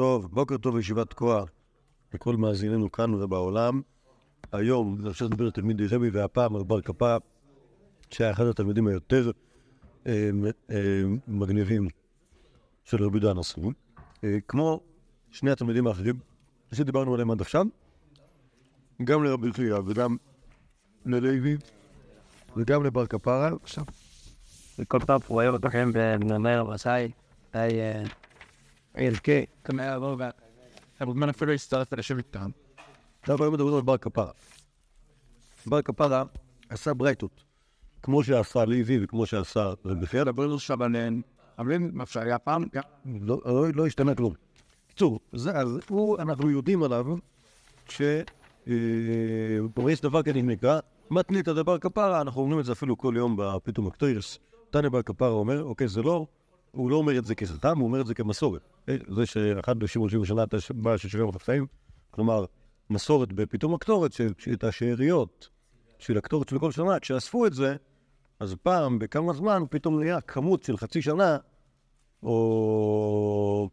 טוב, בוקר טוב לישיבת כוח לכל מאזיננו כאן ובעולם. היום אני רוצה לדבר על תלמידי רבי, והפעם על בר קפא, שהיה אחד התלמידים היותר אה, אה, מגניבים של רבי דן עשו. אה, כמו שני התלמידים האחרים שדיברנו עליהם עד עכשיו, גם לרבי חייא וגם ללוי וגם לבר קפרה. עכשיו, וכל פעם הוא אתכם ואומר, רבותיי, די ערכי. כמה יעבור ו... אתה מוזמן אפילו להצטרף ולשבת איתם. עכשיו היום מדברים על בר קפרה. בר קפרה עשה ברייתות, כמו שעשה לוי וכמו שעשה חייא. דבר עכשיו עליהן, אבל מה שהיה פעם, לא, לא, לא השתנה כלום. בקיצור, אז הוא, אנחנו יודעים עליו ש... אה, יש דבר כזה נקרא מתנית דבר כפרה, אנחנו אומרים את זה אפילו כל יום בפתאום הקטוירס. תנא בר כפרה אומר, אוקיי, זה לא, הוא לא אומר את זה כחכם, הוא אומר את זה כמסורת. אה, זה שאחד בשבעים ושבעים שנה אתה בא של שבעים וחפאים, כלומר, מסורת בפתאום הקטורת, ש- שאת השאריות של הקטורת של כל שנה, כשאספו את זה, אז פעם, בכמה זמן, פתאום נהיה כמות של חצי שנה, או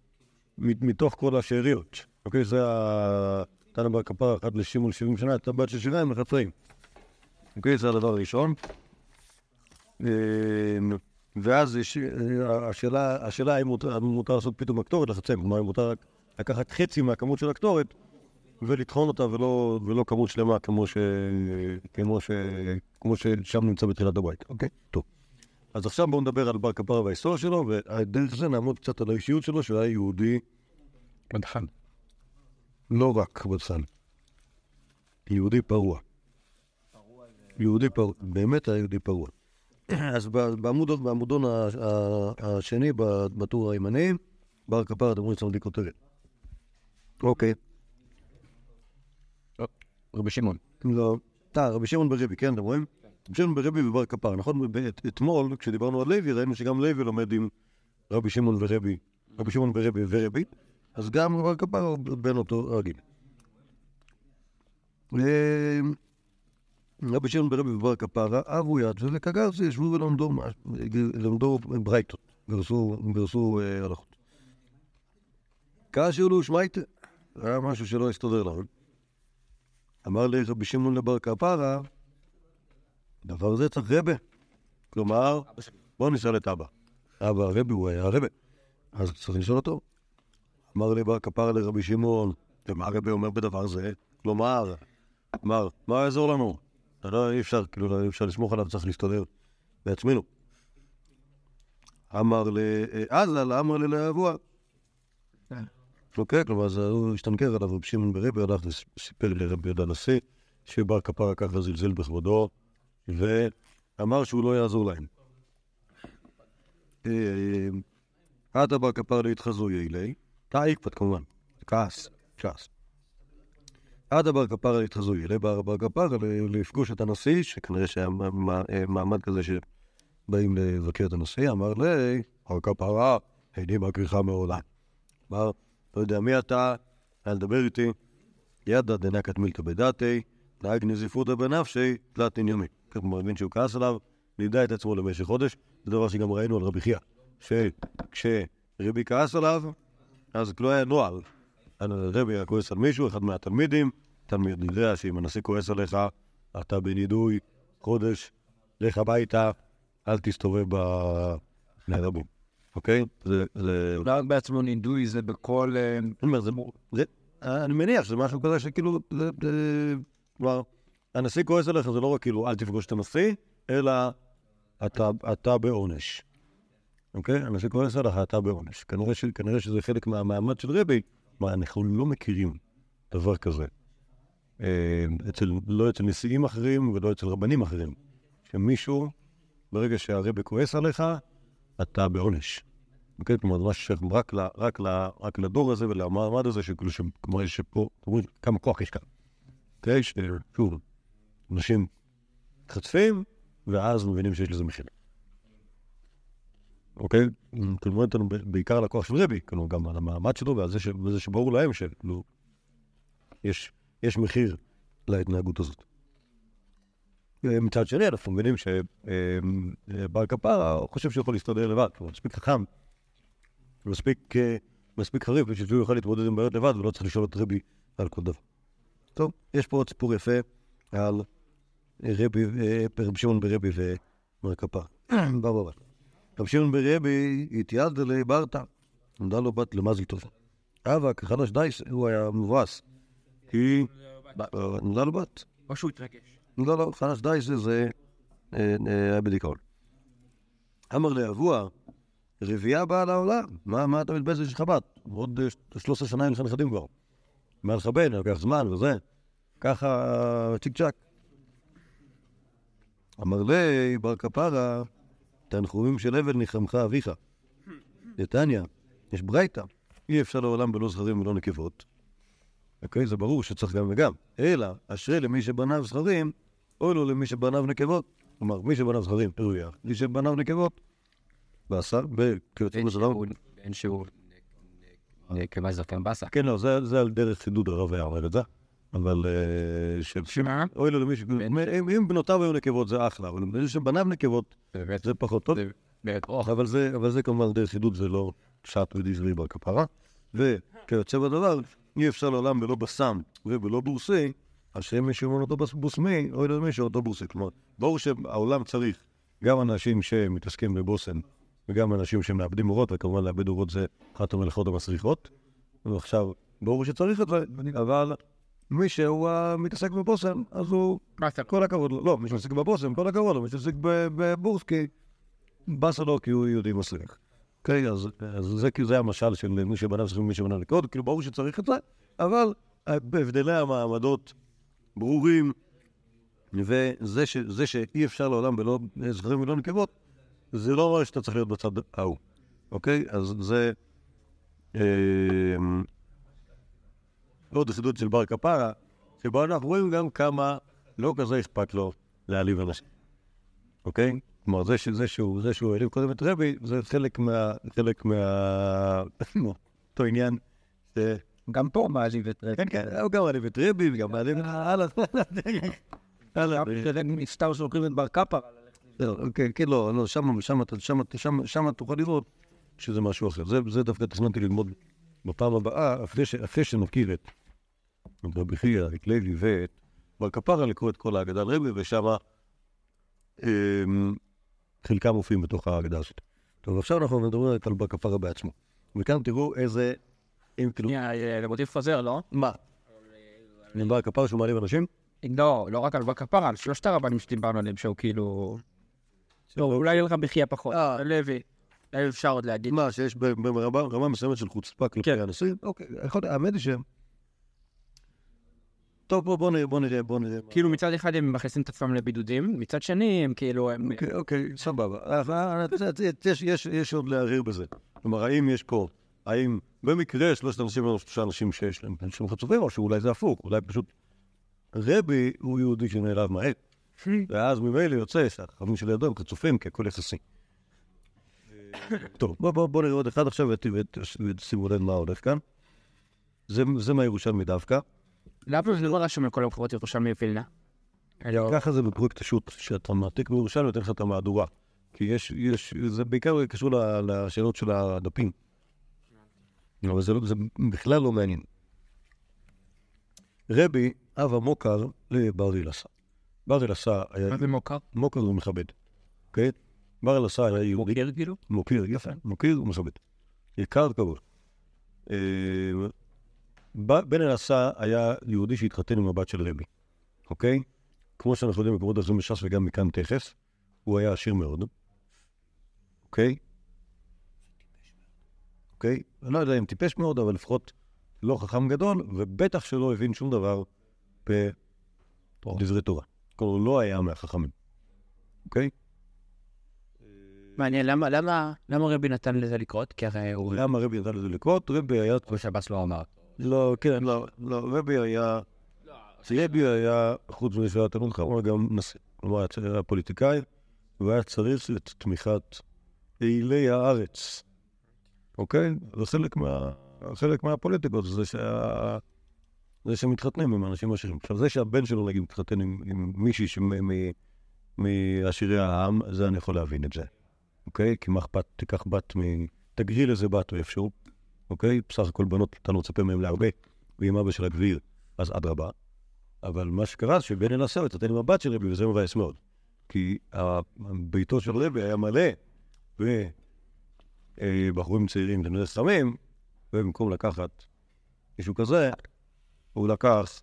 מתוך כל השאריות. אוקיי, זה ה... תנא בר כפרה, אחת לשימול 70 שנה, הייתה בת של שיריים לחצאים. אוקיי, זה הדבר הראשון. ואז יש, אה, השאלה, השאלה האם מותר, מותר לעשות פתאום הקטורת לחצאים, כלומר, אם מותר לקחת חצי מהכמות של הקטורת ולטחון אותה ולא, ולא כמות שלמה כמו, ש, כמו, ש, כמו ששם נמצא בתחילת הבית. אוקיי, טוב. אז עכשיו בואו נדבר על בר כפרה וההיסטוריה שלו, ודרך זה נעמוד קצת על האישיות שלו, שהוא היה יהודי מדחן. לא רק בצל. יהודי פרוע. יהודי פרוע, באמת היה יהודי פרוע. אז בעמוד, בעמודון השני, בטור הימני, בר כפרה, אתם רואים לי כותרת. אוקיי. רבי שמעון. לא. אה, רבי שמעון ברבי, כן, אתם רואים? רבי שמעון ברבי ובר כפרה. נכון, אתמול, כשדיברנו על לוי, ראינו שגם לוי לומד עם רבי שמעון ורבי, רבי שמעון ברבי ורבי, אז גם בר הוא בן אותו רגיל. רבי שמעון ברבי ובר כפרה, אבו יד ולקגרסי ישבו ולמדו ברייתות, גרסו אה, הלכות. כאשר לו שמייטה, זה היה משהו שלא הסתדר לנו. אמר לי רבי שמעון לבר כפרה, דבר זה צריך רבה. כלומר, בוא נשאל את אבא. אבא הרבי הוא היה הרבי. אז צריך לשאול אותו. אמר לי בר כפרה לרבי שמעון, ומה הרבי אומר בדבר זה? כלומר, אמר, מה יעזור לנו? אתה לא, אי אפשר, כאילו, אי אפשר לסמוך עליו, צריך להסתדר בעצמנו. אמר ל... אז אמר לי לאבוה. אוקיי, כלומר, אז הוא השתנקר עליו, רבי שמעון ברבי הלך וסיפר לרבי יהודה הנשיא, שבר כפרה ככה זלזל בכבודו, ואמר שהוא לא יעזור להם. אה, עתה בר כפרה להתחזו יעילי, תאיקפת כמובן, כעס, כעס. עדה בר כפרה להתחזו יעילי, בר בר כפרה לפגוש את הנשיא, שכנראה שהיה אה, מעמד כזה שבאים לבקר את הנשיא, אמר לי, בר כפרה, איני מכירך מעולם. אמר, לא יודע מי אתה, אל תדבר איתי, ידא דנקת מילתא בדעתי, נהג נזיפותא בנפשי, תלת עניומי. כלומר, מבין שהוא כעס עליו, לידע את עצמו למשך חודש, זה דבר שגם ראינו על רבי חייא, שכשרבי כעס עליו, אז לא היה נוהל. רבי היה כועס על מישהו, אחד מהתלמידים, תלמיד יודע שאם הנשיא כועס עליך, אתה בנידוי, חודש, לך הביתה, אל תסתובב בנהרבים, אוקיי? זה, לא רק בעצמו נידוי, זה בכל... אה, אני מניח שזה משהו כזה שכאילו, כלומר, הנשיא כועס עליך, זה לא רק כאילו, אל תפגוש את הנשיא, אלא אתה, בעונש. אוקיי? הנשיא כועס עליך, אתה בעונש. כנראה שזה חלק מהמעמד של רבי, מה, אנחנו לא מכירים דבר כזה. אה, אצל, לא אצל נשיאים אחרים ולא אצל רבנים אחרים. שמישהו, ברגע שהרבי כועס עליך, אתה בעונש. אוקיי? כלומר, זה משהו שייך רק, רק, רק לדור הזה ולמעמד הזה, שכאילו, שכמו יש פה, אתם רואים כמה כוח יש כאן. אוקיי? ששוב, אנשים חטפים, ואז מבינים שיש לזה מחיר. אוקיי? כלומר, אותנו בעיקר על הכוח של רבי, כאילו, גם על המעמד שלו ועל זה, שברור להם שכאילו, יש, מחיר להתנהגות הזאת. מצד שני, אנחנו מבינים שבר כפרה חושב שהוא יכול להסתדר לבד, הוא מספיק חכם, מספיק אה, מספיק חריף בשביל שהוא יוכל להתמודד עם בעיות לבד ולא צריך לשאול את רבי על כל דבר. טוב, יש פה עוד סיפור יפה על רבי, אה, רבי שמעון ברבי ומר כפר. בא בא בא. רבי שמעון ברבי התייעד לברתא, נולדה לו בת למזל טוב. אבק, חדש דייס, הוא היה מבואס. כי אה, נולדה לו בת. או שהוא התרגש. לא, לא, חדש דייס זה אה, אה, היה בדיכאון. אמר לאבוה, רבייה באה לעולם, מה אתה מתבאס שיש לך בת? עוד אה, 13 שנה אין לך נכדים כבר. מה לך בן, לוקח זמן וזה. ככה צ'יק צ'אק. אמר לי, בר כפרה, תנחומים של אבל ניחמך אביך. נתניה, יש ברייתא, אי אפשר לעולם בלא זכרים ולא נקבות. אוקיי, זה ברור שצריך גם וגם. אלא, אשרי למי שבניו זכרים, אוי לו למי שבניו נקבות. כלומר, מי שבניו זכרים, ראויה. מי שבניו נקבות, ועשה, וכיוצא בזה דבר. אין שהוא נקבה זכן באסה. כן, לא, זה על דרך חידוד הרב את זה. אבל... אה, ש- שמה? אוי לו למי ש... אם אם בנותיו היו נקבות זה אחלה, אבל מי שבניו נקבות זה פחות טוב. אבל זה, כמובן דרך חידוד, זה לא שעת ודברי בר כפרה. וכיוצא בדבר, אי אפשר לעולם בלא בסם ובלא בורסי, השם ישמעון אותו בוסמי, אוי למי שאותו בורסי. כלומר, ברור שהעולם צריך גם אנשים שמתעסקים בבושם וגם אנשים שמאבדים אורות, וכמובן לאבד אורות זה אחת המלאכות המסריחות. ועכשיו, ברור שצריך את זה, אבל מי שהוא אה, מתעסק בבושם, אז הוא אתה כל הכבוד לו. לא, מי שמתעסק בבושם, כל הכבוד לו. מי שמתעסק בבורס, כי באסה לו, כי הוא יהודי מסריח. אוקיי, אז זה כאילו, זה המשל של מי שבנה זכרים ומי שבנה נקוד, כאילו ברור שצריך את זה, אבל אה, בהבדלי המעמדות ברורים, וזה שאי אפשר לעולם בלא זכרים ולא נקבות, זה לא אומר שאתה צריך להיות בצד ההוא, אוקיי? אז זה... אה, עוד חידוד של בר כפרה, שבו אנחנו רואים גם כמה לא כזה אכפת לו להעליב אנשים, אוקיי? כלומר, זה, ש- זה שהוא, זה שהוא העליב קודם את רבי, זה חלק מה... חלק מה... אותו עניין. ש... גם פה מעליב את רבי. כן, כן, הוא גם מעליב את רבי וגם מעליב... הלאה, הלאה. סתם שולחים את בר קפר. לא, כן, כן, לא, שם, שם, שם, שם, שם תוכל לראות שזה משהו אחר. זה דווקא תכננתי ללמוד בפעם הבאה, אחרי, ש, אחרי שנכיר את רבי חייא, את לוי ואת בר כפרה, לקרוא את כל ההגדה על רבי, ושם אמ, חלקם מופיעים בתוך ההגדה הזאת. טוב, עכשיו אנחנו מדברים על בר כפרה בעצמו. וכאן תראו איזה, אם כאילו, שנייה, למוטיב חוזר, לא? מה? עם בר כפרה שהוא מעליב אנשים? לא, לא רק על בר כפרה, על שלושת הרבנים שדיברנו עליהם, שהוא כאילו... לא, אולי על רבי חייא פחות. אה. לוי. לוי אפשר עוד להגיד. מה, שיש ברמה רמה מסוימת של חוצפה כלפי כן. הנשיא? אוקיי, יכול האמת היא שהם... טוב, בוא- בוא נראה, בוא נראה, בוא נראה. כאילו מצד אחד הם מכניסים את עצמם לבידודים, מצד שני הם כאילו... הם- אוקיי, אוקיי, סבבה. אה, אה, יש- יש- יש עוד להערער בזה. כלומר, האם יש פה, האם במקרה שלושת אנשים או שלושה אנשים שיש להם אנשים חצופים, או שאולי זה הפוך, אולי פשוט רבי הוא יהודי שנעלב מהר. ואז ממילא יוצא שהחכמים שלידו הם חצופים, כי הכל יחסי. טוב, בוא, בוא, בוא נראה עוד אחד עכשיו ות- ות- ותשימו לב מה הולך כאן. זה, זה מהירושלמי דווקא. למה זה לא רשום על כל המקומות ירושלמי ווילנה? לא. ככה זה בפרויקט השו"ת, שאתה מעתיק בירושלים, נותן לך את המהדורה. כי יש, יש, זה בעיקר קשור לשאלות של הדפים. אבל זה, לא, זה בכלל לא מעניין. רבי אב המוקר לבר אילסה. בר אילסה היה, מה זה מוכר? מוקר הוא מכבד, אוקיי? בר אילסה היה יהודי. מוכר כאילו? מוקיר, יפה, מוקיר ומכבד. יקר כבוד. אה, בן אלעשה היה יהודי שהתחתן עם הבת של רבי, אוקיי? כמו שאנחנו יודעים במקומות אחרים בש"ס וגם מכאן תכף, הוא היה עשיר מאוד, אוקיי? אוקיי? אני לא יודע אם טיפש מאוד, אבל לפחות לא חכם גדול, ובטח שלא הבין שום דבר בדברי תורה. כלומר, הוא לא היה מהחכמים, אוקיי? מעניין, למה, למה, למה רבי נתן לזה לקרות? כי הרי הוא... למה רבי ידע לזה לקרות? רבי היה כמו שבאס לא אמר. לא, כן, לא, לא, רבי היה... רבי היה, חוץ מזה שהיה תלמוד חכם, גם נשיא. כלומר, היה פוליטיקאי, והיה צריך את תמיכת פעילי הארץ. אוקיי? זה חלק מה... חלק מהפוליטיקות, זה שה... זה שמתחתנים עם אנשים עשירים. עכשיו, זה שהבן שלו, נגיד, מתחתן עם, עם מישהי מעשירי העם, זה אני יכול להבין את זה. אוקיי? כי מה אכפת, תיקח בת מ... תגריל איזה בת או איפשהו, אוקיי? בסך הכל בנות, אתה לא מצפה מהם להרבה, ואם אבא שלה גביר, אז אדרבה. אבל מה שקרה, שבן אל התחתן עם הבת של רבי, וזה מבאס מאוד. כי ביתו של רבי היה מלא בבחורים צעירים תלמידי סמים, ובמקום לקחת מישהו כזה, הוא לקח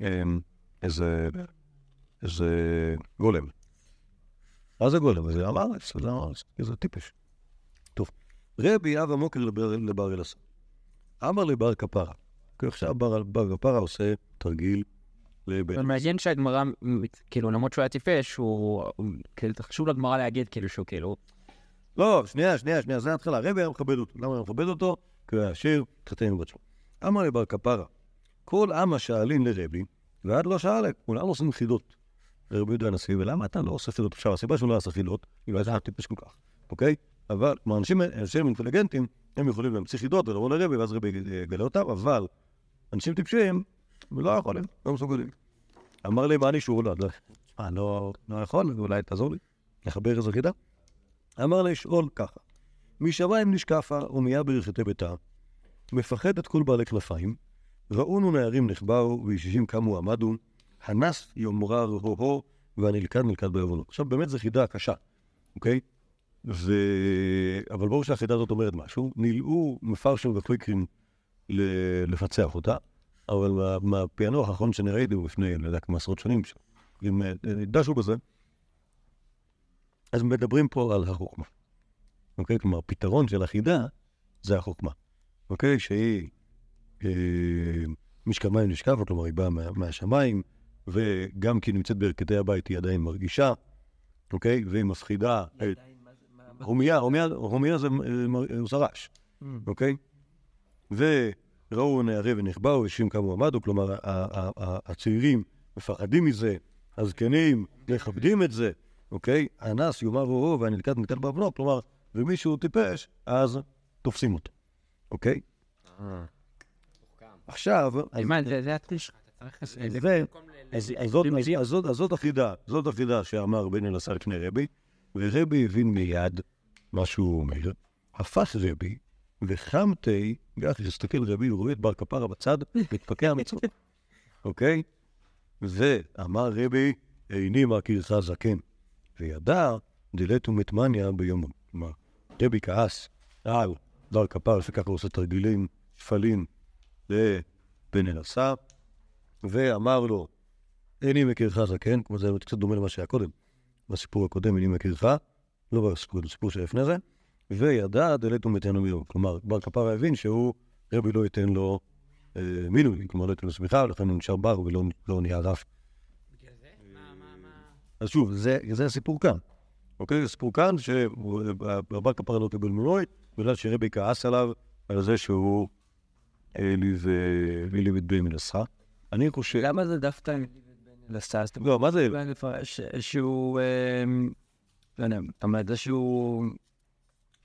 אמ, איזה, איזה גולם. מה זה גולם? זה עם הארץ, זה עם הארץ, איזה טיפש. טוב, רבי אב המוקר לבר, אלעזר. אמר לבר כפרה. כי עכשיו בר, כפרה עושה תרגיל לבן. אבל מעניין שהגמרא, כאילו, למרות שהוא היה טיפש, הוא, כאילו, זה חשוב לגמרא להגיד, כאילו, שהוא כאילו, לא, שנייה, שנייה, שנייה, זה ההתחלה. רבי היה מכבד אותו. למה היה מכבד אותו? כי הוא היה עשיר, התחתן עם בת שלו. אמר לבר כפרה, כל עם השאלין לרבי, ועד לא שאלה, כולם עושים חידות. לרבי יהודה הנשיא, ולמה אתה לא עושה חידות? עכשיו, הסיבה שהוא לא עשה חידות, היא לא הייתה טיפש כל כך, אוקיי? אבל, כלומר, אנשים אנשים אינטליגנטים, הם יכולים להמציא חידות ולבוא לרבי, ואז רבי יגלה אותם, אבל אנשים טיפשים, הם לא יכולים, לא מסוגלים. אמר לי, מה אני שור? לא, לא, לא לא יכול? אולי תעזור לי? לחבר איזו חידה? אמר לה לשאול ככה, משמיים נשקפה ומייה ברכתי ביתה, מפחדת כל בעלי כנפיים, ראונו נערים נחבאו וישישים קמו עמדו, הנס יאמרר הו-הו והנלכד נלכד בעוונות. עכשיו באמת זו חידה קשה, אוקיי? ו... אבל ברור שהחידה הזאת אומרת משהו. נלאו מפרשים וחוקרים ל- לפצח אותה, אבל מה- מהפענוח האחרון שאני ראיתי הוא לפני, אני יודע, כמה עשרות שנים, אם אה, דשו בזה, אז מדברים פה על החוכמה. אוקיי? כלומר, הפתרון של החידה זה החוכמה. אוקיי? שהיא אה, משכמיים נשקפת, כלומר, היא באה מה, מהשמיים, וגם כי היא נמצאת בירכתי הבית היא עדיין מרגישה, אוקיי? והיא מפחידה. אה, הומיה, הומיה, הומיה זה אה, מר- אה, זרש, אוקיי? וראו נערי ונחבאו, יושבים כמה עמדו, כלומר, הצעירים מפחדים מזה, הזקנים מכבדים את זה, אוקיי? האנס יאמר הו והנלכד נלכד בעוונו, כלומר, ומישהו טיפש, אז תופסים אותו, אוקיי? עכשיו, מה, זה זה התחיל שלך, זאת- החידה, זאת החידה שאמר בן אלעזר לפני רבי, ורבי הבין מיד מה שהוא אומר, הפך רבי, וחמתי, כך הסתכל רבי, הוא רואה את בר כפרה בצד, מתפקע מצחוק, אוקיי? ואמר רבי, איני מכירך זקן, וידע דילת ומטמניה ביומו. כלומר, רבי כעס על בר כפרה, שככה עושה תרגילים שפלים. לבן אלעזר, ואמר לו, איני מכירך זקן, כמו זה קצת דומה למה שהיה קודם, בסיפור הקודם, איני מכירך, לא בסיפור, בסיפור שלפני זה, וידע דלת ומתנו מיום. כלומר, בר כפרה הבין שהוא, רבי לא ייתן לו אה, מילוי, כלומר לא ייתן לו סמיכה, ולכן הוא נשאר בר ולא לא נהיה רף. אז שוב, זה, זה הסיפור כאן. אוקיי? הסיפור כאן, שבר כפרה לא קיבל מילוי, בגלל שרבי כעס עליו, על זה שהוא העליב אה, את בן מנסחה. אני חושב... למה זה דווקא לסטאס? לא, מה זה? שהוא, אמ, לא יודע, אתה אומר, זה שהוא,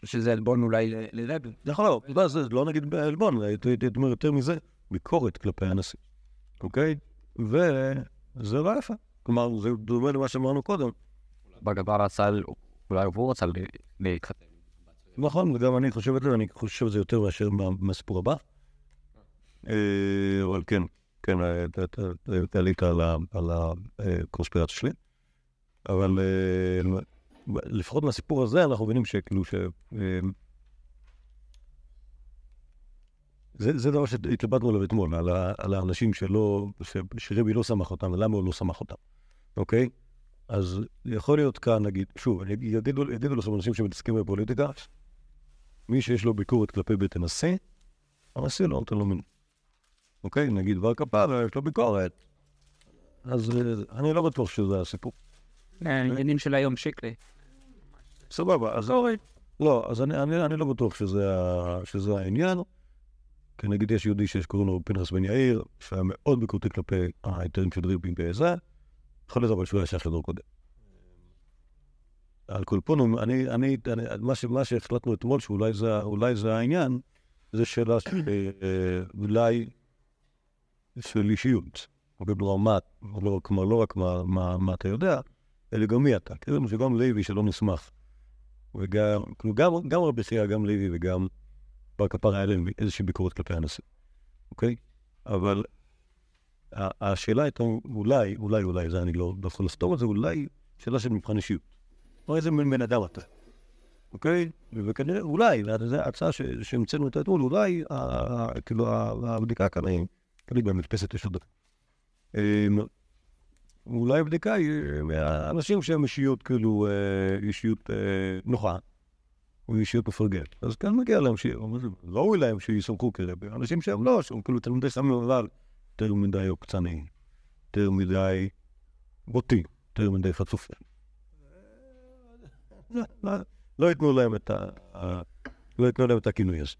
שזה עלבון אולי לרבי. להיות, לא, זה לא נגיד בעלבון, הייתי אומר יותר מזה, ביקורת כלפי הנשיא, אוקיי? וזה לא יפה. כלומר, זה דומה למה שאמרנו קודם. בגבר רצה, אולי הוא רצה להתחתן. נכון, וגם אני חושב את זה, ואני חושב את זה יותר מאשר מה- מהסיפור הבא. אה, אבל כן, כן, אה, עלית על הקונספירציה שלי. אבל אה, לפחות מהסיפור הזה אנחנו מבינים שכאילו ש... אה, זה, דבר שהתלבטנו עליו אתמול, על, האנשים שלא, ש, שרבי לא סמך אותם, ולמה הוא לא סמך אותם, אוקיי? אז יכול להיות כאן, נגיד, שוב, יגידו, יגידו לכם אנשים שמתעסקים בפוליטיקה, מי שיש לו ביקורת כלפי בית הנשיא, הנשיא לא נותן לו מינוי. אוקיי? נגיד בר כפרה, יש לו ביקורת. אז אה, אני לא בטוח שזה הסיפור. העניינים של היום שיקלי. סבבה, אז... לא, אז אני, לא בטוח שזה, העניין. כי נגיד יש יהודי שיש קוראים לו פנחס בן יאיר, שהיה מאוד ביקורתי כלפי ההיתרים של דריבים בזה, יכול להיות אבל שהוא היה שייך לדור קודם. על כל פונים, אני, אני, אני, מה, ש, מה שהחלטנו אתמול, שאולי זה, זה העניין, זה שאלה של אה, אולי של אישיות. אוקיי, כלומר, מה, לא, כלומר, לא רק מה, מה, מה אתה יודע, אלא גם מי אתה. כאילו שגם לוי שלא נסמך, וגם, כאילו גם, גם רבי חייא, גם לוי וגם בר כפר היה להם איזושהי ביקורת כלפי הנשיא, אוקיי? אבל השאלה הייתה אולי, אולי, אולי, זה אני לא לא יכול לפתור את זה, אולי שאלה של מבחן אישיות. או איזה מין בן אדם אתה, אוקיי? וכנראה, אולי, זו ההצעה ש- שהמצאנו את האתמול, אולי, כאילו, הבדיקה כאן כאילו, במדפסת יש עוד... אמ, אולי הבדיקה היא אה, אנשים שהם אישיות, כאילו, אה, אישיות אה, נוחה, או אישיות מפרגנת. אז כאן מגיע להם, ש- ראוי להם שיסמכו כרבי. אנשים שהם לא, שהם כאילו תלמידי סמי אבל יותר מדי עוקצני, יותר מדי בוטי, יותר מדי חצופי. לא- לא- לא לא ייתנו להם את הכינוי הזה.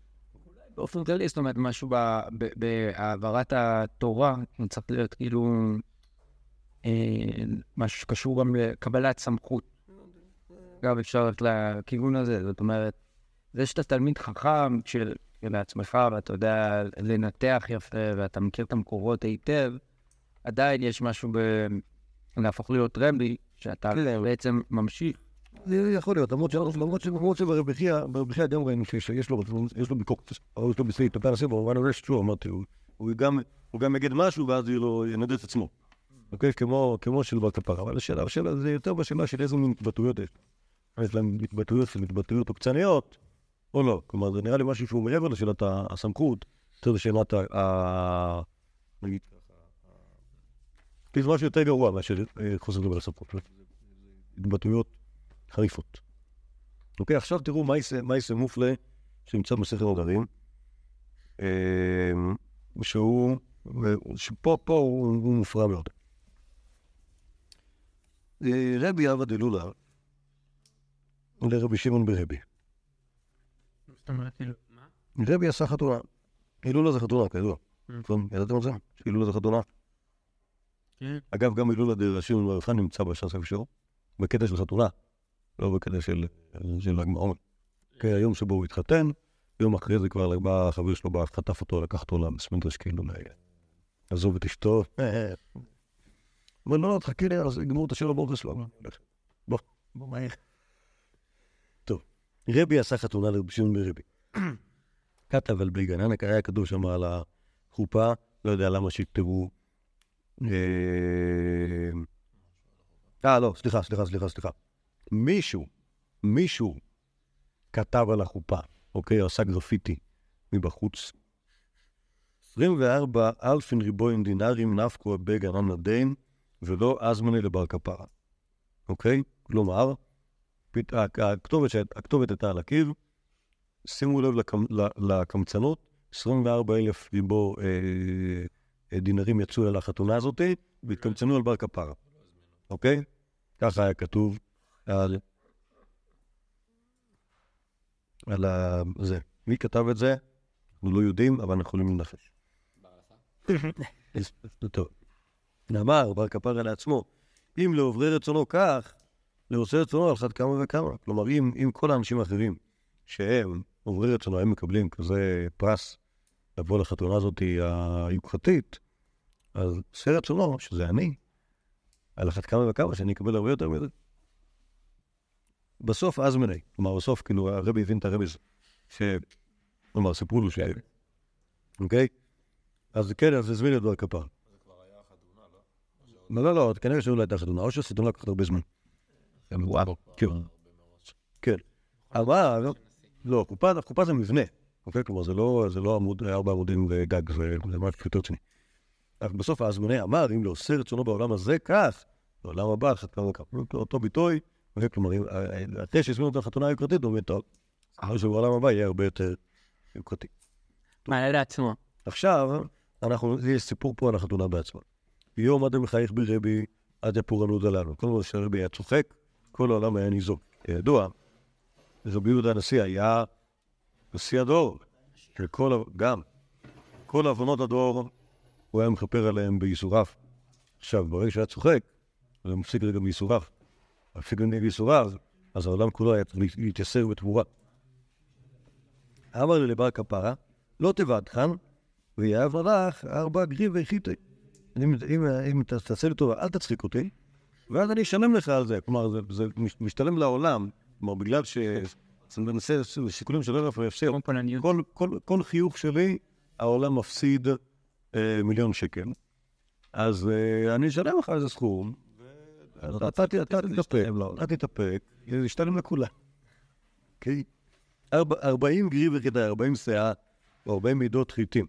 באופן כללי, זאת אומרת, משהו ב- ב- בהעברת התורה, צריך להיות כאילו אה, משהו שקשור גם לקבלת סמכות. גם אפשר ללכת לכיוון הזה, זאת אומרת, זה שאתה תלמיד חכם של לעצמך, ואתה יודע לנתח יפה, ואתה מכיר את המקורות היטב, עדיין יש משהו ב... להפוך להיות רבי, שאתה בעצם ממשיך. זה יכול להיות, למרות שאנחנו- למרות ש- למרות שברבי חייא, ברבי חייא גם ראינו שיש יש לו יש לו ביקורת, או יש לו בסעיף כלפי הנשיא, במובן הזה ששוב, אמרתי, הוא- הוא גם- הוא יגיד משהו ואז יהיה לו- ינדד את עצמו. אוקיי? כמו של בר כפרה, אבל השאלה, השאלה זה יותר בשאלה של איזה מין התבטאויות יש. יש להם התבטאויות שהן התבטאויות עוקצניות, או לא. כלומר, זה נראה לי משהו שהוא מעבר לשאלת הסמכות, יותר לשאלת ה... נגיד ככה, זה משהו יותר גרוע מאשר אה, חוסר דבר הסמכות. התבטאויות חריפות. אוקיי, עכשיו תראו מה יעשה- מה יעשה מופלה שנמצא בסכר נדרים, אה, שהוא, שפה פה הוא הוא מופרע מאוד. אה, רבי עבד אלולה לרבי שמעון ברבי. זאת אומרת, כאילו, רבי עשה חתונה. הילולה זה חתונה, כידוע. נכון? ידעתם על זה? הילולה זה חתונה. כן. אגב, גם הילולה דרבי שמעון בר יוחנן נמצא בש"ס איפשהו, בקטע של חתונה, לא בקטע של של ל"ג בעומר. כן, היום שבו הוא התחתן, יום אחרי זה כבר בא החבר שלו, בא, חטף אותו, לקח אותו למסמנטרש, כאילו, לעזוב את אשתו. אמר לו, לא, תחכי לי, אז יגמרו את השיר הבורכס שלו. בוא, בוא מהר. טוב, רבי עשה חתונה לרבי שמעון ברבי. כתב על ענק, היה כתוב שם על החופה, לא יודע למה שיכתבו. אה, אה, לא, סליחה, סליחה, סליחה, סליחה. מישהו, מישהו כתב על החופה, אוקיי, עשה גרפיטי מבחוץ. 24 אלפין ריבוין דינרים נפקו בגנן הדין, ולא אזמני לבר כפרה. אוקיי? כלומר, הכתובת, הכתובת הייתה על הקיר, שימו לב לקמ- לקמצנות, 24 אלף ריבו אה, אה, דינרים יצאו על החתונה הזאת, והתקמצנו על בר כפרה. אוקיי? ככה היה כתוב על... על ה... זה. מי כתב את זה? אנחנו לא יודעים, אבל אנחנו יכולים לנחש. טוב. אמר בר כפרה לעצמו, אם לעוברי רצונו כך, לעושה רצונו על אחת כמה וכמה. כלומר, אם, אם כל האנשים האחרים שהם עוברי רצונו, הם מקבלים כזה פרס לבוא לחתונה הזאת היוקרתית, אז עושה רצונו, שזה אני, על אחת כמה וכמה, שאני אקבל הרבה יותר מזה. בסוף אז מני, כלומר, בסוף, כאילו, הרבי הבין את הזה, ש... כלומר, סיפרו לו ש... אוקיי? אז כן, אז הזמין את בר כפר. לא, לא, לא, כנראה שלא הייתה חתונה, או שהחתונה לקחת הרבה זמן. כן. כן. אבל, לא, חופה, חופה זה מבנה, אוקיי? כלומר, זה לא, זה לא עמוד, ארבע עמודים וגג, זה, משהו יותר רציני. אבל בסוף האזמני אמר, אם לא עושה רצונו בעולם הזה, כך, בעולם הבא, אחת כמה. אותו ביטוי? כלומר, אם- התה שהזמינו אותו לחתונה היוקרתית, הוא אומר, טוב, אחרי שבעולם הבא יהיה הרבה יותר יוקרתי. מעלה לעצמו. עכשיו, אנחנו, יש סיפור פה על החתונה בעצמה. יום עד המחייך ברבי, עד הפורענות הללו. כל מה שרבי היה צוחק, כל העולם היה ניזוק. כידוע, רבי יהודה הנשיא היה נשיא הדור, שכל, גם, כל עוונות הדור, הוא היה מכפר עליהם בייסוריו. עכשיו, ברגע שהיה צוחק, זה מפסיק רגע בייסוריו. מפסיק רגע בייסוריו, אז העולם כולו היה צריך להתייסר בתמורה. אמר לי לבר כפרה, לא תבדחן, ויאהב לך ארבע גריבי חיטי. אם, אם, אם תעשה לי טובה, אל תצחיק אותי, ואז אני אשלם לך על זה. כלומר, זה, זה מש- משתלם לעולם. כלומר, בגלל ש... אני מנסה, שיקולים של ערב פולניות. כל, כל, כל חיוך שלי, העולם מפסיד אה, מיליון שקל. אז אה, אני אשלם לך איזה סכום, אתה אתה תתאפק, אתה תתאפק, זה ישתלם לכולם. אוקיי? ארבע- 40 גריב יחידה, 40 שאה, או 40 מידות חיטים.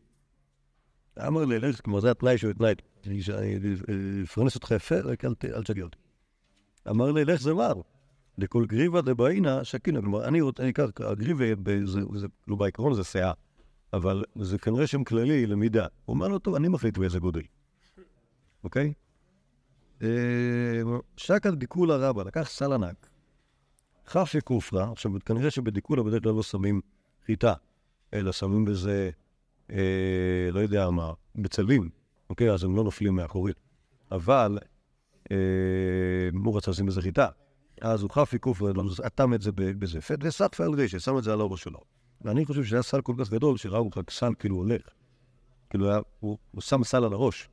אמר לי, לך, כלומר זה התנאי שהוא התנאי, אני ש- אני אפרנס אותך יפה, רק אל תשגע אותי. אמר לי, לך זה מר. לכל גריבה דבעינה שקינה, כלומר, אני רוצה, אני אקח, הגריבה, לא בעיקרון זה שאה, אבל זה כנראה שם כללי למידה. הוא אומר לו, טוב, אני מחליט באיזה גודל, אוקיי? שקל דיקולה רבה, לקח סל ענק, חפי כופרה, עכשיו כנראה שבדיקולה בדרך כלל לא שמים חיטה, אלא שמים בזה, אה, לא יודע מה, בצלים, אוקיי? אז הם לא נופלים מהחורית. אבל אה, הוא רצה לשים בזה חיטה. אז הוא חפי כופרה, אטם את זה ב- בזפת, וסחפה על רשת, שם את זה על הראש שלו. ואני חושב שהיה סל כל כך גדול, שראו רק סל כאילו הולך. כאילו, היה, הוא, הוא שם סל על הראש.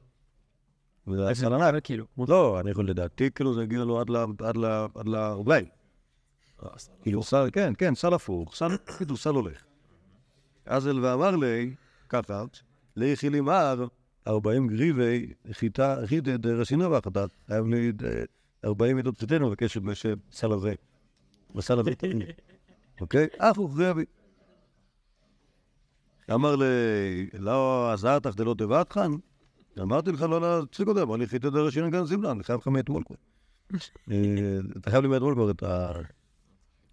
סל ענק. כאילו. לא, אני יכול לדעתי, כאילו זה הגיע לו עד לרגליים. כאילו סל, כן, כן, סל הפוך, סל, כאילו סל הולך. אז אל ואמר לי, ככה, ליחי לי מר, 40 גריבי, חיטה, חיטה דרסינה ואחדת, חייב לי אה, 40 מידות חיטנו, בקשר בסל הזה, בסל הזה, אוקיי? אף הוא גריבי. אמר לי, לא עזרתך דלא תבעתכן? אמרתי לך לא להציג אותה, אמר לי חיטה דרסינה גם זימלה, אני חייב לך מאתמול כבר. אה, אתה חייב לי מאתמול כבר את ה...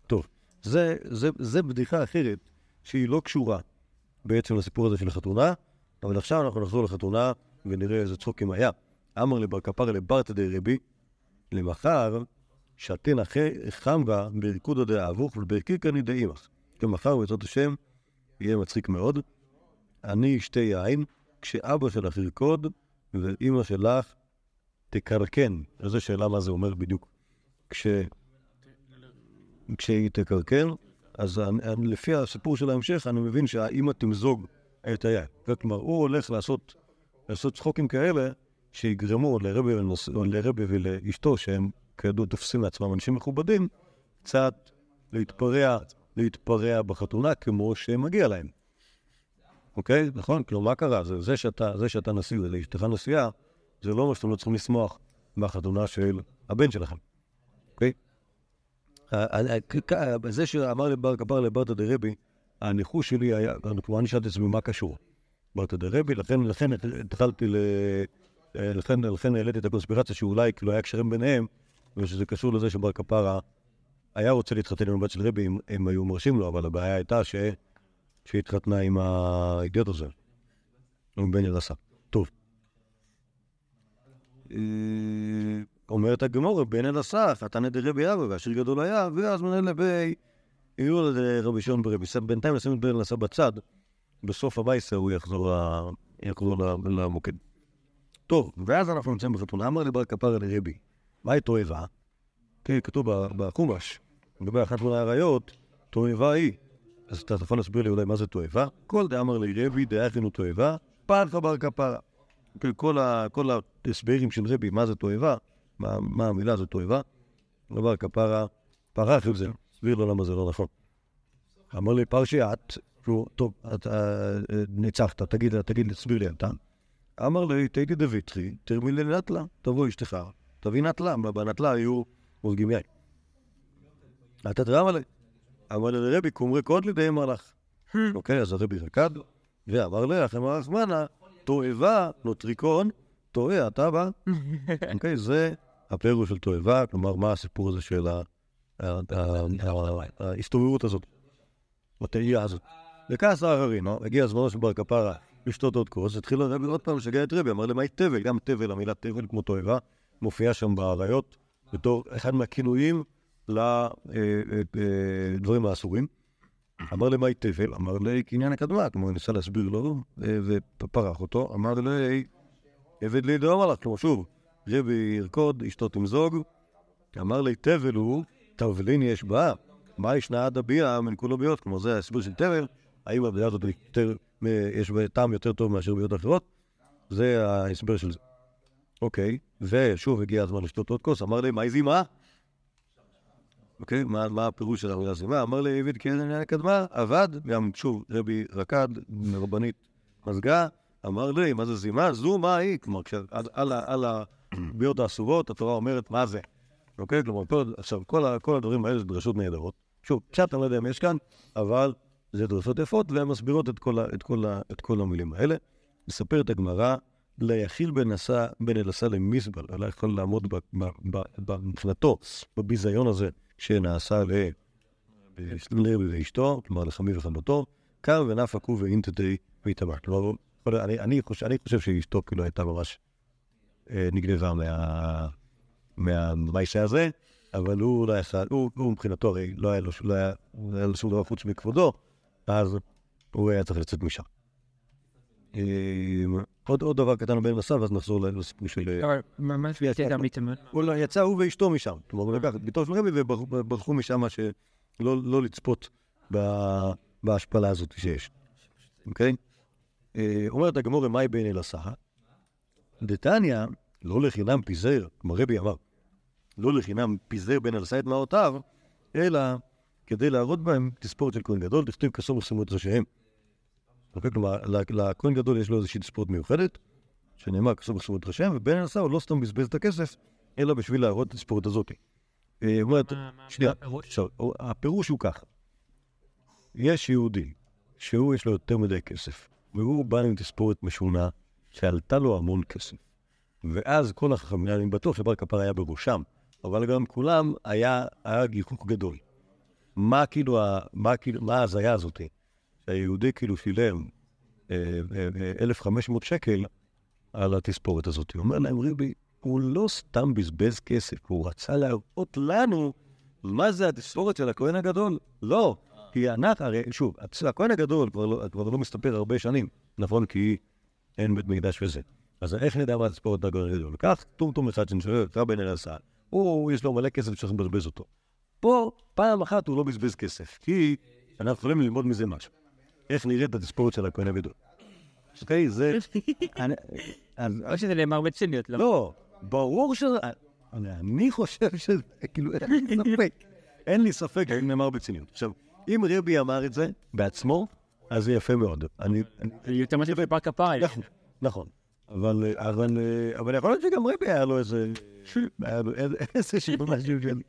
טוב, זה, זה, זה בדיחה אחרת שהיא לא קשורה בעצם לסיפור הזה של החתונה, אבל עכשיו אנחנו נחזור לחתונה ונראה איזה צחוקים היה. אמר לבר כפר לברתא דרבי, למחר שתן אחי חמבה בריקודא דאבוך וברכיקני דאימך. כמחר בעזרת השם יהיה מצחיק מאוד. אני אשתה יין, כשאבא שלך ירקוד ואימא שלך תקרקן. איזו שאלה מה זה אומר בדיוק. כש... כשהיא תקרקר, אז אני, לפי הסיפור של ההמשך, אני מבין שהאימא תמזוג את היין. כלומר, הוא הולך לעשות, לעשות צחוקים כאלה, שיגרמו לרבי, לרבי ולאשתו, שהם כידוע תופסים לעצמם אנשים מכובדים, קצת להתפרע, להתפרע בחתונה כמו שמגיע להם. אוקיי? נכון? כלומר, מה קרה? זה, זה, שאתה, זה שאתה נשיא ולאשתך נשיאה, זה לא אומר שאתם לא צריכים לשמוח מהחתונה של הבן שלכם. אוקיי? זה שאמר לי בר כפר לברתא דרבי, הניחוש שלי היה, כלומר אני שאלתי את עצמי מה קשור. ברתא דרבי, לכן, לכן התחלתי ל... לכן, לכן העליתי את הקונספירציה שאולי כאילו היה קשרים ביניהם, ושזה קשור לזה שבר כפרה היה רוצה להתחתן עם הבת של רבי אם הם היו מרשים לו, אבל הבעיה הייתה ש... שהתחתנה עם האידיוט הזה, עם בן ירסה. טוב. אה, אומרת הגמורה, בן אלעשה, חתן את רבי אבא, והשיר גדול היה, ואז מנהל לבי, יהיו לרבי שמעון ברבי. ס- בינתיים נשים את בן אלעשה בצד, בסוף הבייסה הוא יחזור, למוקד. טוב, ואז אנחנו נמצאים בחתונה, אמר לי בר כפרה לרבי, מה היא תועבה? כי כתוב בחומש, לגבי אחת מן האריות, תועבה היא. אז אתה יכול להסביר לי אולי מה זה תועבה? כל דאמר לי רבי, דאכינו תועבה, פרחה בר כפרה. כל- ההסברים של רבי, מה זה תועבה, מה, מה המילה הזאת תועבה, דבר כפרה, פרח את זה, הסביר לו למה זה לא נכון. אמר לי פרשיית, שהוא, טוב, אתה אה, ניצחת, תגיד, תגיד, תסביר לי אתה. אמר לי, תהייתי דויטרי, תרמי לי נטלה, תבוא אשתך, תביא נטלה, בנטלה היו מוזגים יין. אתה תרם עלי. אמר לי לרבי, קומרי קוד לידי מלאך. אוקיי, אז הרבי רקד, ואמר לך, אמר רחמנה, תועבה, נוטריקון, טועה, אתה בא. אוקיי, זה הפירוש של תועבה, כלומר, מה הסיפור הזה של ההסתובבות הזאת, התהייה הזאת. וכעס האחרינו, הגיע זמנו של בר כפרה לשתות עוד כוס, התחיל הרבי עוד פעם לשגע את רבי, אמר למה היא תבל? גם תבל, המילה תבל כמו תועבה, מופיעה שם באריות בתור אחד מהכינויים לדברים האסורים. אמר לי, מה היא תבל? אמר לי, קניין הקדמה, כלומר, ניסה להסביר לו, אה, ופרח אותו. אמר לי, עבד לי דרום עליך, כלומר, שוב, רבי ירקוד, אשתו תמזוג. אמר לי, תבל הוא, תבלין יש בה, מה ישנה עד הביאה מן כולו ביות? כלומר, זה ההסבר של תבל, האם הבעיה הזאת יותר, יש בה טעם יותר טוב מאשר ביות אחרות? זה ההסבר של זה. אוקיי, ושוב הגיע הזמן לשתות עוד כוס, אמר לי, מה היא זימה? אוקיי? מה, מה הפירוש של המילה זימה? אמר לי עביד כי עדן קדמה, עבד, גם שוב, רבי רקד, רבנית מזגה, אמר לי, מה זה זימה? זו מה היא? כלומר, על- על ה- על הביאות האסורות, התורה אומרת, מה זה? אוקיי? כלומר, עכשיו, כל, הדברים האלה זה דרשות נהדרות. שוב, קצת אני לא יודע אם יש כאן, אבל זה דרשות יפות, והן מסבירות את כל, את, כל את כל המילים האלה. מספרת הגמרא, ליחיל בן עשה, בן אלעשה למזבל, אלא יכול לעמוד מבחינתו, בביזיון הזה שנעשה ל- לרבי ואשתו, כלומר לחמי וחמותו, קם ונפקו ואינטדי ויטמע. כלומר, כל- אני, אני, חושב, אני חושב שאשתו כאילו הייתה ממש אה, נגנבה מה, מהמייסה הזה, אבל הוא לא יכל, הוא, מבחינתו הרי לא לא לא היה לו שום דבר חוץ מכבודו, אז הוא היה צריך לצאת משם. אה, עוד, עוד דבר קטן בין מסע, ואז נחזור לסיפור של... אבל ממש יצא גם להתאמן. הוא לא- יצא הוא ואשתו משם. כלומר, הוא לקח את ביתו של רבי וברחו משם שלא לא לצפות בהשפלה הזאת שיש. אוקיי? אה, אומרת הגמורה, מאי בין אל הסחה? דתניא, לא לחינם פיזר, כמו רבי אמר, לא לחינם פיזר בן אלסה את מעותיו, אלא כדי להראות בהם תספורת של כהן גדול, תכתיב כסור ושמו את ראשיהם. אוקיי? כלומר, לכהן גדול יש לו איזושהי תספורת מיוחדת, שנאמר ושמו את ראשיהם, ובן אלסה הוא לא סתם בזבז את הכסף, אלא בשביל להראות את התספורת הזאת. אה, שנייה, הפירוש הוא ככה, יש יהודי שהוא יש לו יותר מדי כסף, והוא בא עם תספורת משונה שעלתה לו המון כסף. ואז כל החכמים, אני בטוח שבר כפר היה בראשם, אבל גם כולם היה, היה גיחוך גדול. מה כאילו, מה כאילו, מה ההזיה הזאתי? שהיהודי כאילו שילם אה, אה, אה, 1,500 שקל על התספורת הזאת. הוא אומר להם, ריבי, הוא לא סתם בזבז כסף, הוא רצה להראות לנו מה זה התספורת של הכהן הגדול. לא, כי אנחנו, הרי שוב, הכהן הגדול כבר לא, כבר לא מסתפר הרבה שנים, נכון? כי אין בית מקדש וזה. אז איך נדע מה התספורת של הכהן הגדול? קח טומטום אחד שנשאר, קרא בן אלעשה, הוא, יש לו מלא כסף שצריך לבזבז אותו. פה, פעם אחת הוא לא בזבז כסף, כי אנחנו יכולים ללמוד מזה משהו. איך נראית התספורת של הכהן הגדול. אוקיי, זה... או שזה נאמר בציניות, לא? לא, ברור שזה... אני- אני חושב שזה, כאילו, אין לי ספק. אין לי ספק שזה נאמר בציניות. עכשיו, אם רבי אמר את זה בעצמו, אז זה יפה מאוד. אני... יותר מתאים לבר כפרה. נכון, נכון. אבל, אבל, אבל יכול להיות שגם רבי היה לו איזה... איזה- שיבול משהו של...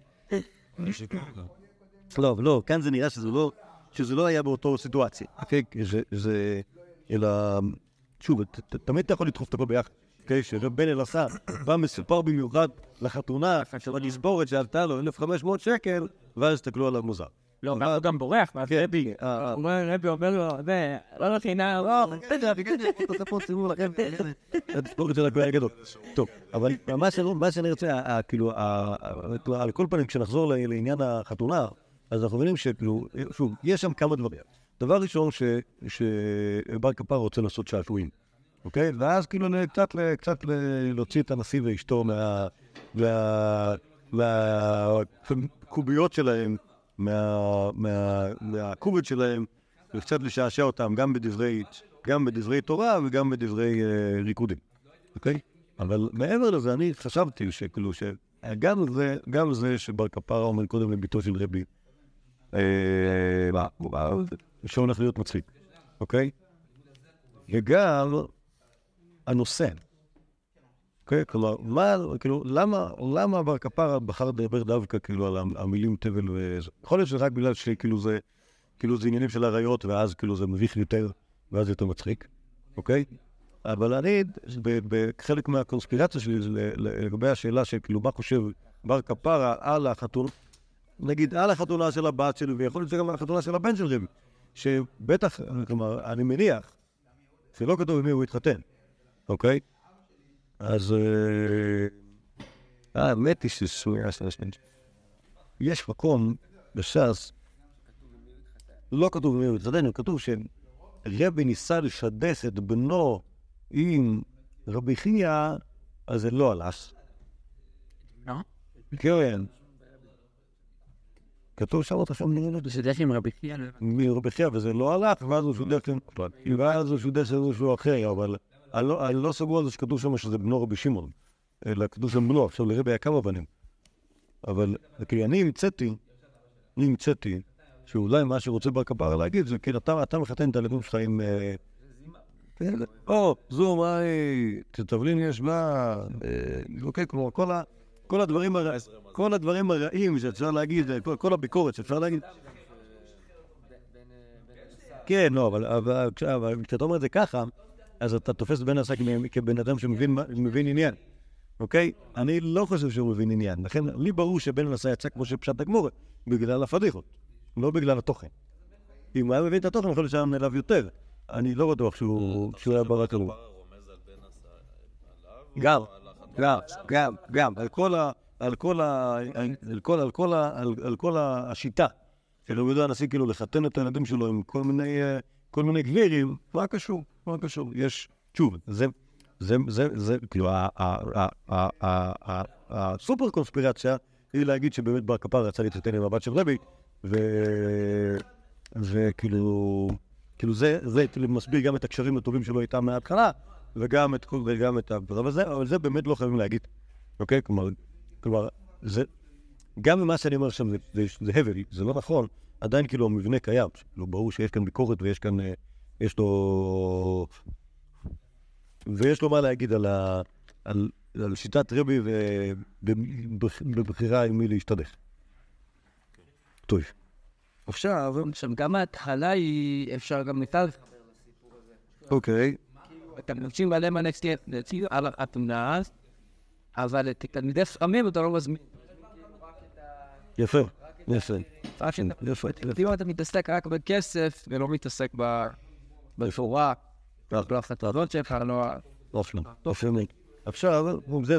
לא, לא, כאן זה נראה שזה לא, שזה לא היה באותו סיטואציה. אוקיי? זה, זה, אלא, שוב, תמיד אתה יכול לדחוף את הכל ביחד. אוקיי? שרב בן אלעשה בא מסופר במיוחד לחתונה, בגזבורת שעלתה לו 1,500 שקל, ואז הסתכלו עליו מוזר. לא, ואז הוא גם בורח, ואז כן, רבי, אה, אה. אומר, רבי אומר לו, זה, לא לחינם, לא, רגע, רגע, תוספות סיבוב לכם, התספורת של הכהן הגדול. טוב, אבל מה שאני- רוצה, כאילו, על כל פנים, כשנחזור לעניין החתונה, אז אנחנו מבינים שכאילו, שוב, יש שם כמה דברים. דבר ראשון, ש- שבר כפר רוצה לעשות שעשועים, אוקיי? ואז כאילו קצת קצת להוציא את הנשיא ואשתו מה- מה- מהקוביות שלהם, מה- מה- מהקוביות שלהם, וקצת לשעשע אותם גם בדברי, גם בדברי תורה וגם בדברי אה, ריקודים, אוקיי? אבל מעבר לזה, אני חשבתי שכאילו, שגם זה, גם זה שבר כפרה אומר קודם לביתו של רבי, אה, מה, מה, שהולך להיות מצחיק, אוקיי? וגם הנושא. אוקיי? כלומר, מה, כאילו, למה, למה בר כפרה בחר לדבר דווקא כאילו על המילים תבל וזה? יכול להיות שזה רק בגלל שכאילו זה, כאילו זה עניינים של עריות, ואז כאילו זה מביך יותר, ואז יותר מצחיק, אוקיי? אבל אני, בחלק מהקונספירציה שלי לגבי השאלה של כאילו, מה חושב בר כפרה על החתונה, נגיד, על החתונה של הבת שלי, ויכול להיות שגם על החתונה של הבן של רבי, שבטח, כלומר, אני מניח, שלא כתוב עם מי הוא התחתן, אוקיי? אז אה, האמת היא שסויה יש מקום בש"ס, לא כתוב במי הוא התחתן, כתוב שרבי ניסה לשדך את בנו עם רבי חייא, אז זה לא הלך. לא? כן. כתוב שם אותה שם נראה לי. זה יודע שעם רבי חייא, לא. מרבי חייא, וזה לא הלך, ואז הוא שודך, ואז הוא שודך איזשהו אחר, אבל אני לא- אני לא סגור על זה שכתוב שם שזה בנו רבי שמעון, אלא כתוב שם בנו, עכשיו לרבי היה כמה בנים. אבל כאילו אני המצאתי אני המצאתי שאולי מה שרוצה בר כפרה להגיד זה כאילו אתה, מחתן את הילדים שלך עם... אה, או, זו מה היא, תבלין יש בה, אוקיי, כלומר כל, ה, כל, הדברים הר, כל הדברים הרעים שאפשר להגיד, אה, כל, כל הביקורת שאפשר להגיד. כן, לא, אבל, אבל, כש- אבל כשאתה אומר את זה ככה, אז אתה תופס בן עסק כבן אדם שמבין עניין, אוקיי? אני לא חושב שהוא מבין עניין, לכן לי ברור שבן עשה יצא כמו שפשט הגמורה, בגלל הפדיחות, לא בגלל התוכן. אם הוא היה מבין את התוכן, יכול להיות שהיה אליו יותר. אני לא בטוח שהוא היה ברק. גם, גם, גם, על כל השיטה של רבי יהודה הנשיא, כאילו לחתן את הילדים שלו עם כל מיני, אה, כל מיני גבירים, מה קשור? מה קשור? יש, שוב, זה, זה, זה, זה, כאילו, הסופר קונספירציה היא להגיד שבאמת בר כפר רצה להתחתן עם הבת של רבי, ו... וכאילו, כאילו זה, זה כאילו מסביר גם את הקשרים הטובים שלו איתם מההתחלה, וגם את כל, וגם את ה... אבל זה, אבל זה באמת לא חייבים להגיד, אוקיי? כלומר, כלומר, זה, גם ממה שאני אומר עכשיו זה, זה, זה הבל, זה לא נכון, עדיין כאילו המבנה קיים, כאילו ברור שיש כאן ביקורת ויש כאן, אה, יש לו, ויש לו מה להגיד על, ה, על, על שיטת רבי ובבחירה עם מי להשתדך. טוב. עכשיו, עכשיו, גם ההתחלה היא, אפשר גם לפעול, אוקיי, אתה מבקשים עליהם הנקסטי על התמונה, אבל תלמידי חכמים אתה לא מזמין. יפה, יפה. שאתה- יפה, אם אתה מתעסק רק בכסף ולא מתעסק בתורה, בהחלטות שלך, לא... אופלם, יפה מאוד. עכשיו, זה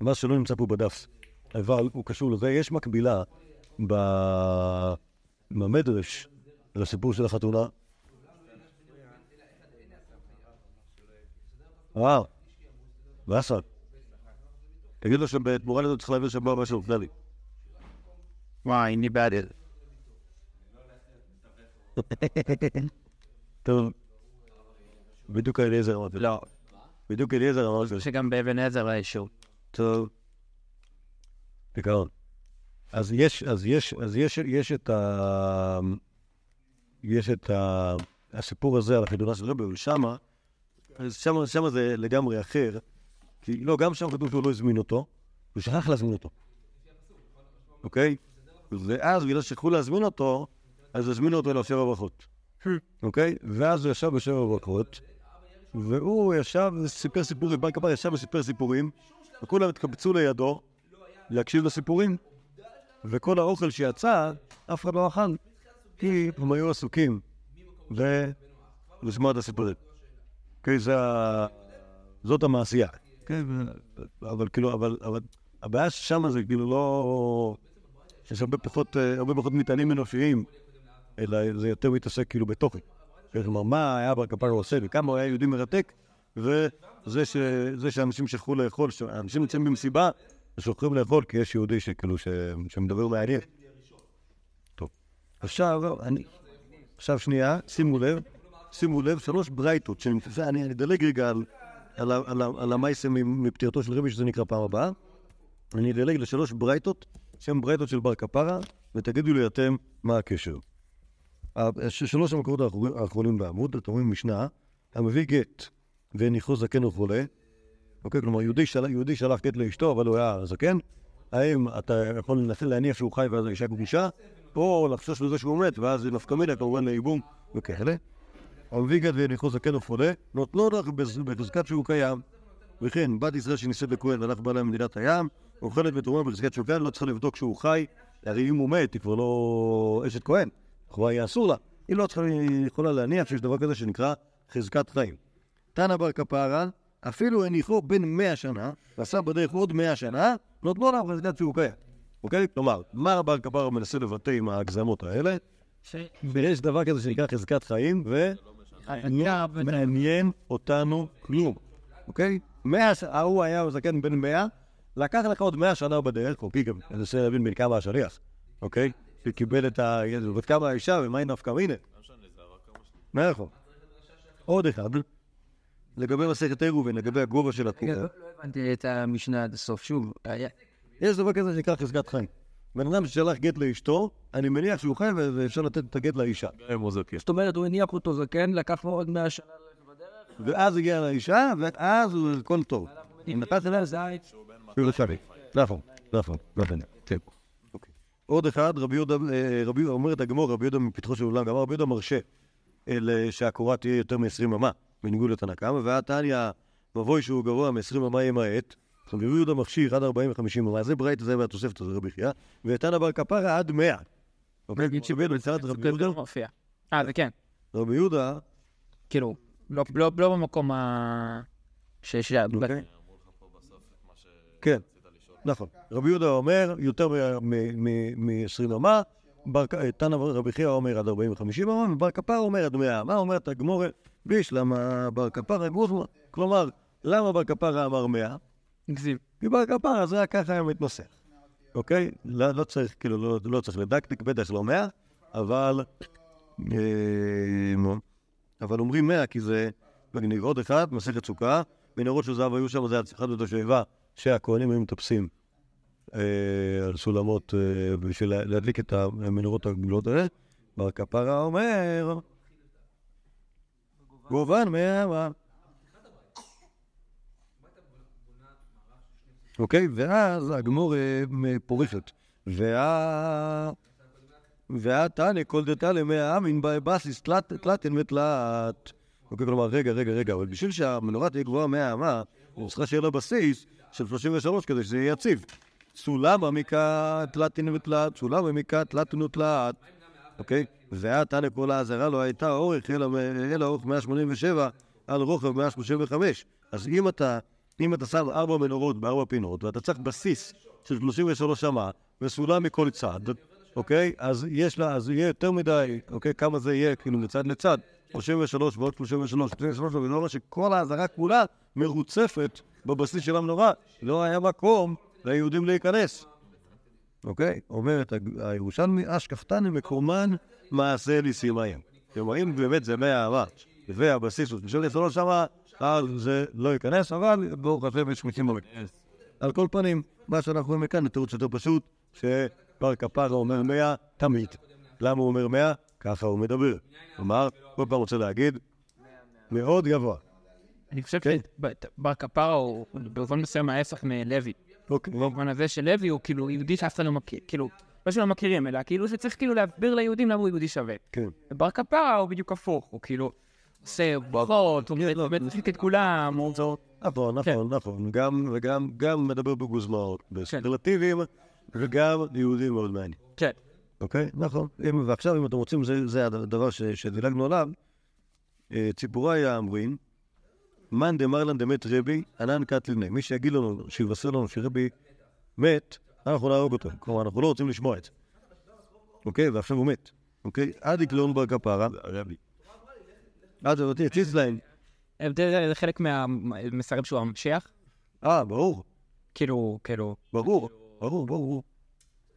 מה שלא נמצא פה בדף, אבל הוא קשור לזה, יש מקבילה במדרש לסיפור של החתונה. אה, באסל. תגיד לו שבתמורה לזה צריך להעביר שבוע של כללי. וואי, אני בעד זה. טוב, בדיוק אליעזר אמרתי. לא, בדיוק אליעזר אמרתי. שגם באבן עזר היה אישור. טוב. בעיקרון. אז יש, אז יש, אז יש, יש את ה... יש את ה... הסיפור הזה על החתונה של רבי, ושמה, שמה, שמה זה לגמרי אחר, כי לא, גם שם כתוב שהוא לא הזמין אותו, הוא שכח להזמין אותו, אוקיי? ואז בגלל ששכחו להזמין אותו, אז הזמינו אותו אליו שבע ברכות, אוקיי? ואז הוא ישב בשבע ברכות, והוא ישב וסיפר סיפורים, בר כפר ישב וסיפר סיפורים, וכולם התקבצו לידו להקשיב לסיפורים, וכל האוכל שיצא, אף אחד לא אכל, כי הם היו עסוקים לשמוע את הסיפורים. כי זה. זאת המעשייה. כן, אבל כאילו, אבל, אבל הבעיה ששם זה כאילו לא... יש הרבה פחות, אה, הרבה פחות מטענים אנושיים, אלא זה יותר מתעסק כאילו בתוכן. כלומר, מה היה בר כפר עושה, וכמה הוא היה יהודי מרתק, וזה ש... שאנשים שכחו לאכול, שאנשים נמצאים במסיבה, ושוכחים לאכול כי יש יהודי שכאילו, ש... שמדבר מעניין. טוב. עכשיו, אני... עכשיו שנייה, שימו לב, שימו לב, שלוש ברייתות, שנמצא, אני אני אדלג רגע על, המייסם מפטירתו של רבי, שזה נקרא פעם הבאה. אני אדלג לשלוש ברייתות, שהן ברייתות של בר כפרה, ותגידו לי אתם מה הקשר. שלוש המקורות האחרונים- בעמוד, אתם רואים משנה, המביא גט והניחו זקן וחולה, אוקיי, כלומר יהודי, של... יהודי שלח גט לאשתו, אבל הוא היה זקן, האם אתה יכול לנסות להניח שהוא חי ואז האישה גרושה, או לחשוש מזה שהוא מת, ואז נפקא מינה כמובן לייבום וכאלה. המביא גט והניחו זקן וחולה, נותנו לך בז- בחזקת שהוא קיים, וכן, בת ישראל שנישאת לכהן והלך בעלה ממדינת הים, אוכלת בתרומה בחזקת שהוא קיים, לא צריכה לבדוק שהוא חי, הרי אם הוא מת, היא כבר לא אשת כהן, לכאורה יהיה אסור לה. היא לא צריכה, היא יכולה להניח שיש דבר כזה שנקרא חזקת חיים. תנא בר כפרה, אפילו הניחו בן מאה שנה, ועשה בדרך עוד מאה שנה, נותנו לה חזקת שהוא קיים. אוקיי? כלומר, מה בר כפרה מנסה לבטא עם ההגזמות האלה? ויש דבר כזה שנקרא חזקת חיים, ומעניין אותנו כלום. אוקיי? מאה, ההוא היה זקן בן מאה, לקח לך עוד מאה שנה בדרך, אוקיי, גם ננסה להבין בן כמה השליח, אוקיי? שקיבל את ה... בת כמה האישה ומה היא נפקא מינה. נכון. עוד אחד, לגבי מסכת עירובין, לגבי הגובה של התקופה. לא לא הבנתי את המשנה עד הסוף, שוב. יש דבר כזה שנקרא חזקת חיים. בן אדם ששלח גט לאשתו, אני מניח שהוא חי ואפשר לתת את הגט לאישה. גם אם הוא זקן. זאת אומרת, הוא הניח אותו זקן, לקח לו עוד 100 שנה בדרך. ואז הגיע לאישה, ואז הוא- הכל טוב. אם נתת לה זית, שהוא לא שווה. נכון, נכון, נכון. עוד אחד, רבי יהודה, אה, רבי אומרת הגמור, רבי יהודה מפתחו של עולם, גם רבי יהודה מרשה אל- שהקורה תהיה יותר מ-20 אמה, בניגוד לתנא קמא, והתניא, מבוי שהוא גבוה מ-20 אמה ימעט, רבי יהודה מכשיר עד 40 ו-50 אמה, זה ברייתא, זה מהתוספת הזה רבי חייא, ותנא בר כפרה עד 100. אוקיי, נגיד שבין מצד רבי יהודה, לא. אה, זה כן. רבי יהודה, כאילו, לא- לא לא במקום ה... שיש... אוקיי? כן, נכון. רבי יהודה אומר יותר מ-20 אמה, תנא רבי חייא אומר עד 40 ו-50 אמה, ובר כפר אומר עד 100 אמה, אומרת הגמורה, ביש, למה בר כפר גוזמה? כלומר, למה בר כפר אמר 100? הגזים. כי בר כפר זה היה ככה היה מתנסח, אוקיי? לא, לא צריך, כאילו, לא, לא צריך לדקדק, בטח לא 100, אבל... אה, אבל אומרים 100 כי זה. עוד אחד, מסכת סוכה, מנהרות של זהב היו שם, זה הצלחת בתושבה שהכהנים היו מטפסים אה, על סולמות אה, בשביל לה- להדליק את המנהרות הגדולות האלה. בר כפרה אומר, גובן מאה אוקיי? ואז הגמור אה, פורשת. וה... והתנא כל דתנא מאה אמין בבסיס תלת- תלתן ותלת. אוקיי, כלומר, רגע, רגע, רגע, אבל בשביל שהמנורה תהיה גבוהה מאה אמה, היא צריכה שיהיה לה בסיס של 33 כדי שזה יהיה יציב. סולם עמיקה תלתין ותלת, סולם עמיקה תלתין ותלת. אוקיי? והתנא כל האזהרה לא הייתה אורך, אלא אורך 187 על רוחב 135. אז אם אתה, אם אתה שם ארבע מנורות בארבע פינות, ואתה צריך בסיס של 33 אמה, וסולם מכל צד, אוקיי? אז יש לה, אז יהיה יותר מדי, אוקיי? כמה זה יהיה, כאילו, מצד לצד. 33 ועוד 33, 33, וזה אומר שכל האזהרה כולה מרוצפת בבסיס של המנורה. לא היה מקום ליהודים להיכנס. אוקיי? אומרת הירושלמי, אשכחתני מקומן מעשה ניסימיים. כלומר, אם באמת זה מאה אמה, והבסיס הוא של שלוש אמה, אז זה לא ייכנס, אבל ברוך השם יש מיסים במקרה. על כל פנים, מה שאנחנו רואים מכאן, תירוץ יותר פשוט, שבר כפרה אומר מאה תמיד. למה הוא אומר מאה? ככה הוא מדבר. כלומר, כל פעם רוצה להגיד, מאוד גבוה. אני חושב כן. שבר כפרה הוא במובן מסוים ההפך מלוי. אוקיי. במובן הזה שלוי הוא כאילו יהודי שאף אחד לא מכיר, כאילו, לא שלא מכירים, אלא כאילו שצריך כאילו להסביר ליהודים למה הוא יהודי שווה. כן. ובר כפרה הוא בדיוק הפוך, הוא כאילו עושה ברכות, הוא באמת מצחיק את כולם, הוא... נכון, נכון, נכון. גם, וגם, גם מדבר בגוזמאות, בסופרלטיבים, וגם יהודי מאוד מעניין. כן. אוקיי? נכון. ועכשיו, אם אתם רוצים, זה, זה הדבר ש, שדילגנו עליו. אה, ציפורי האמרין, מאן דמרלן דמת רבי, ענן קטליני. מי שיגיד לנו, שיבשר לנו שרבי מת, אנחנו נהרוג אותו. כלומר, אנחנו לא רוצים לשמוע את זה. אוקיי? ועכשיו הוא מת. אוקיי? עד יקלעון בר כפרה. עד זה אותי, הציץ להם. זה חלק מהמסרים שהוא המשיח, אה, ברור. כאילו, כאילו, ברור, ברור, ברור.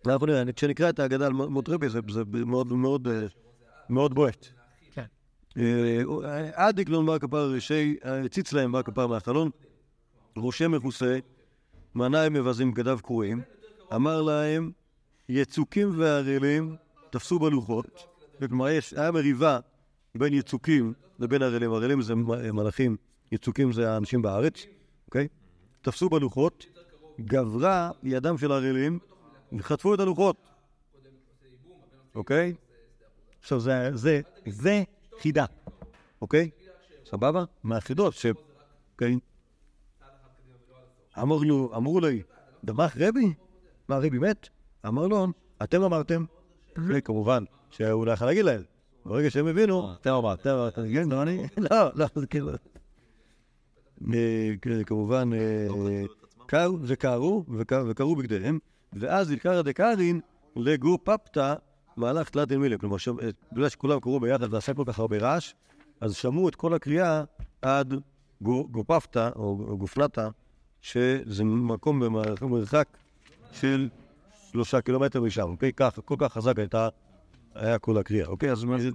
אנחנו נראה, כשנקרא את ההגדה על מות רבי, זה מאוד מאוד אה, מאוד בועט. כן. אה, עד דקלון בר כפר ראשי, הציץ להם בר כפר מהחלון, ראשי מכוסה, מעניים מבזים בגדיו קרועים, אמר להם, יצוקים וערלים תפסו בלוחות. כלומר, היה מריבה בין יצוקים לבין ערלים. ערלים זה מ- מלאכים, יצוקים זה האנשים בארץ, אוקיי? תפסו בלוחות, גברה ידם של הערלים וחטפו את הלוחות, אוקיי? עכשיו, זה, זה, זה חידה, אוקיי? סבבה? מהחידות ש... אוקיי? אמר לו, אמרו לי, דמך רבי? מה, רבי מת? אמר לו, אתם אמרתם. וכמובן, שהוא לא יכול להגיד להם. ברגע שהם הבינו, אתם אמרתם, אתם אמרתם, כן, לא אני? לא, לא, זה כאילו... אה, כמובן, אה, קרו וקרו, וק- וקרו בגדיהם, ואז עיקרא דקרין לגו פפתא מהלך תלת מילה. כלומר, אה, בגלל שכולם קראו ביחד ועשה כל כך הרבה רעש, אז שמעו את כל הקריאה עד גו- גופפתא, או גופנתא, שזה מקום במרחק של שלושה קילומטר משם, אוקיי? כל כך חזק הייתה, היה כל הקריאה, אוקיי? אז מה זה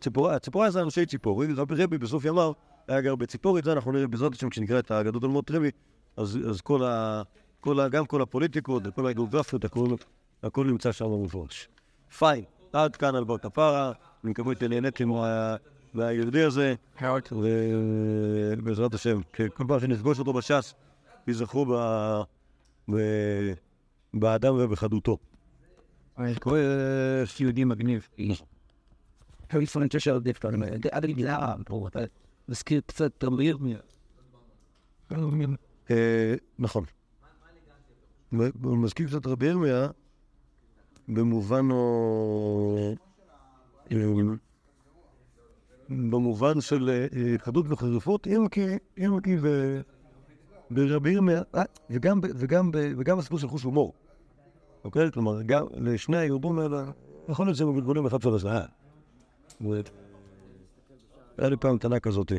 ציפורי? ציפורי זה אנשי ציפורי, רבי רבי בסוף ימיו היה גר בציפורי, זה אנחנו נראה בעזרת השם כשנקרא את האגדות על מות רבי, אז, כל ה, כל ה, גם כל הפוליטיקות וכל הגיאוגרפיות, הכל, הכל נמצא שם במפורש. פיין, עד כאן על בר כפרה, אני מקווה שנהניתם מהיהודי הזה, ובעזרת השם, כל פעם שנפגוש אותו בש"ס, ב- באדם ובחדותו. יהודי מגניב. לפעמים שיש הרבה דברים, עד המילה, מזכיר קצת. אה, נכון. מזכיר קצת רבי ירמיה במובן או... במובן של אה, חדות וחריפות, אם כי, ברבי ירמיה, אה, וגם, ב- וגם, ב- וגם הסיפור של חוש הומור. אוקיי? כלומר, גם לשני היהודים האלה, יכול להיות שהם מתגולים אחד של השני. היה לי פעם טענה כזאת.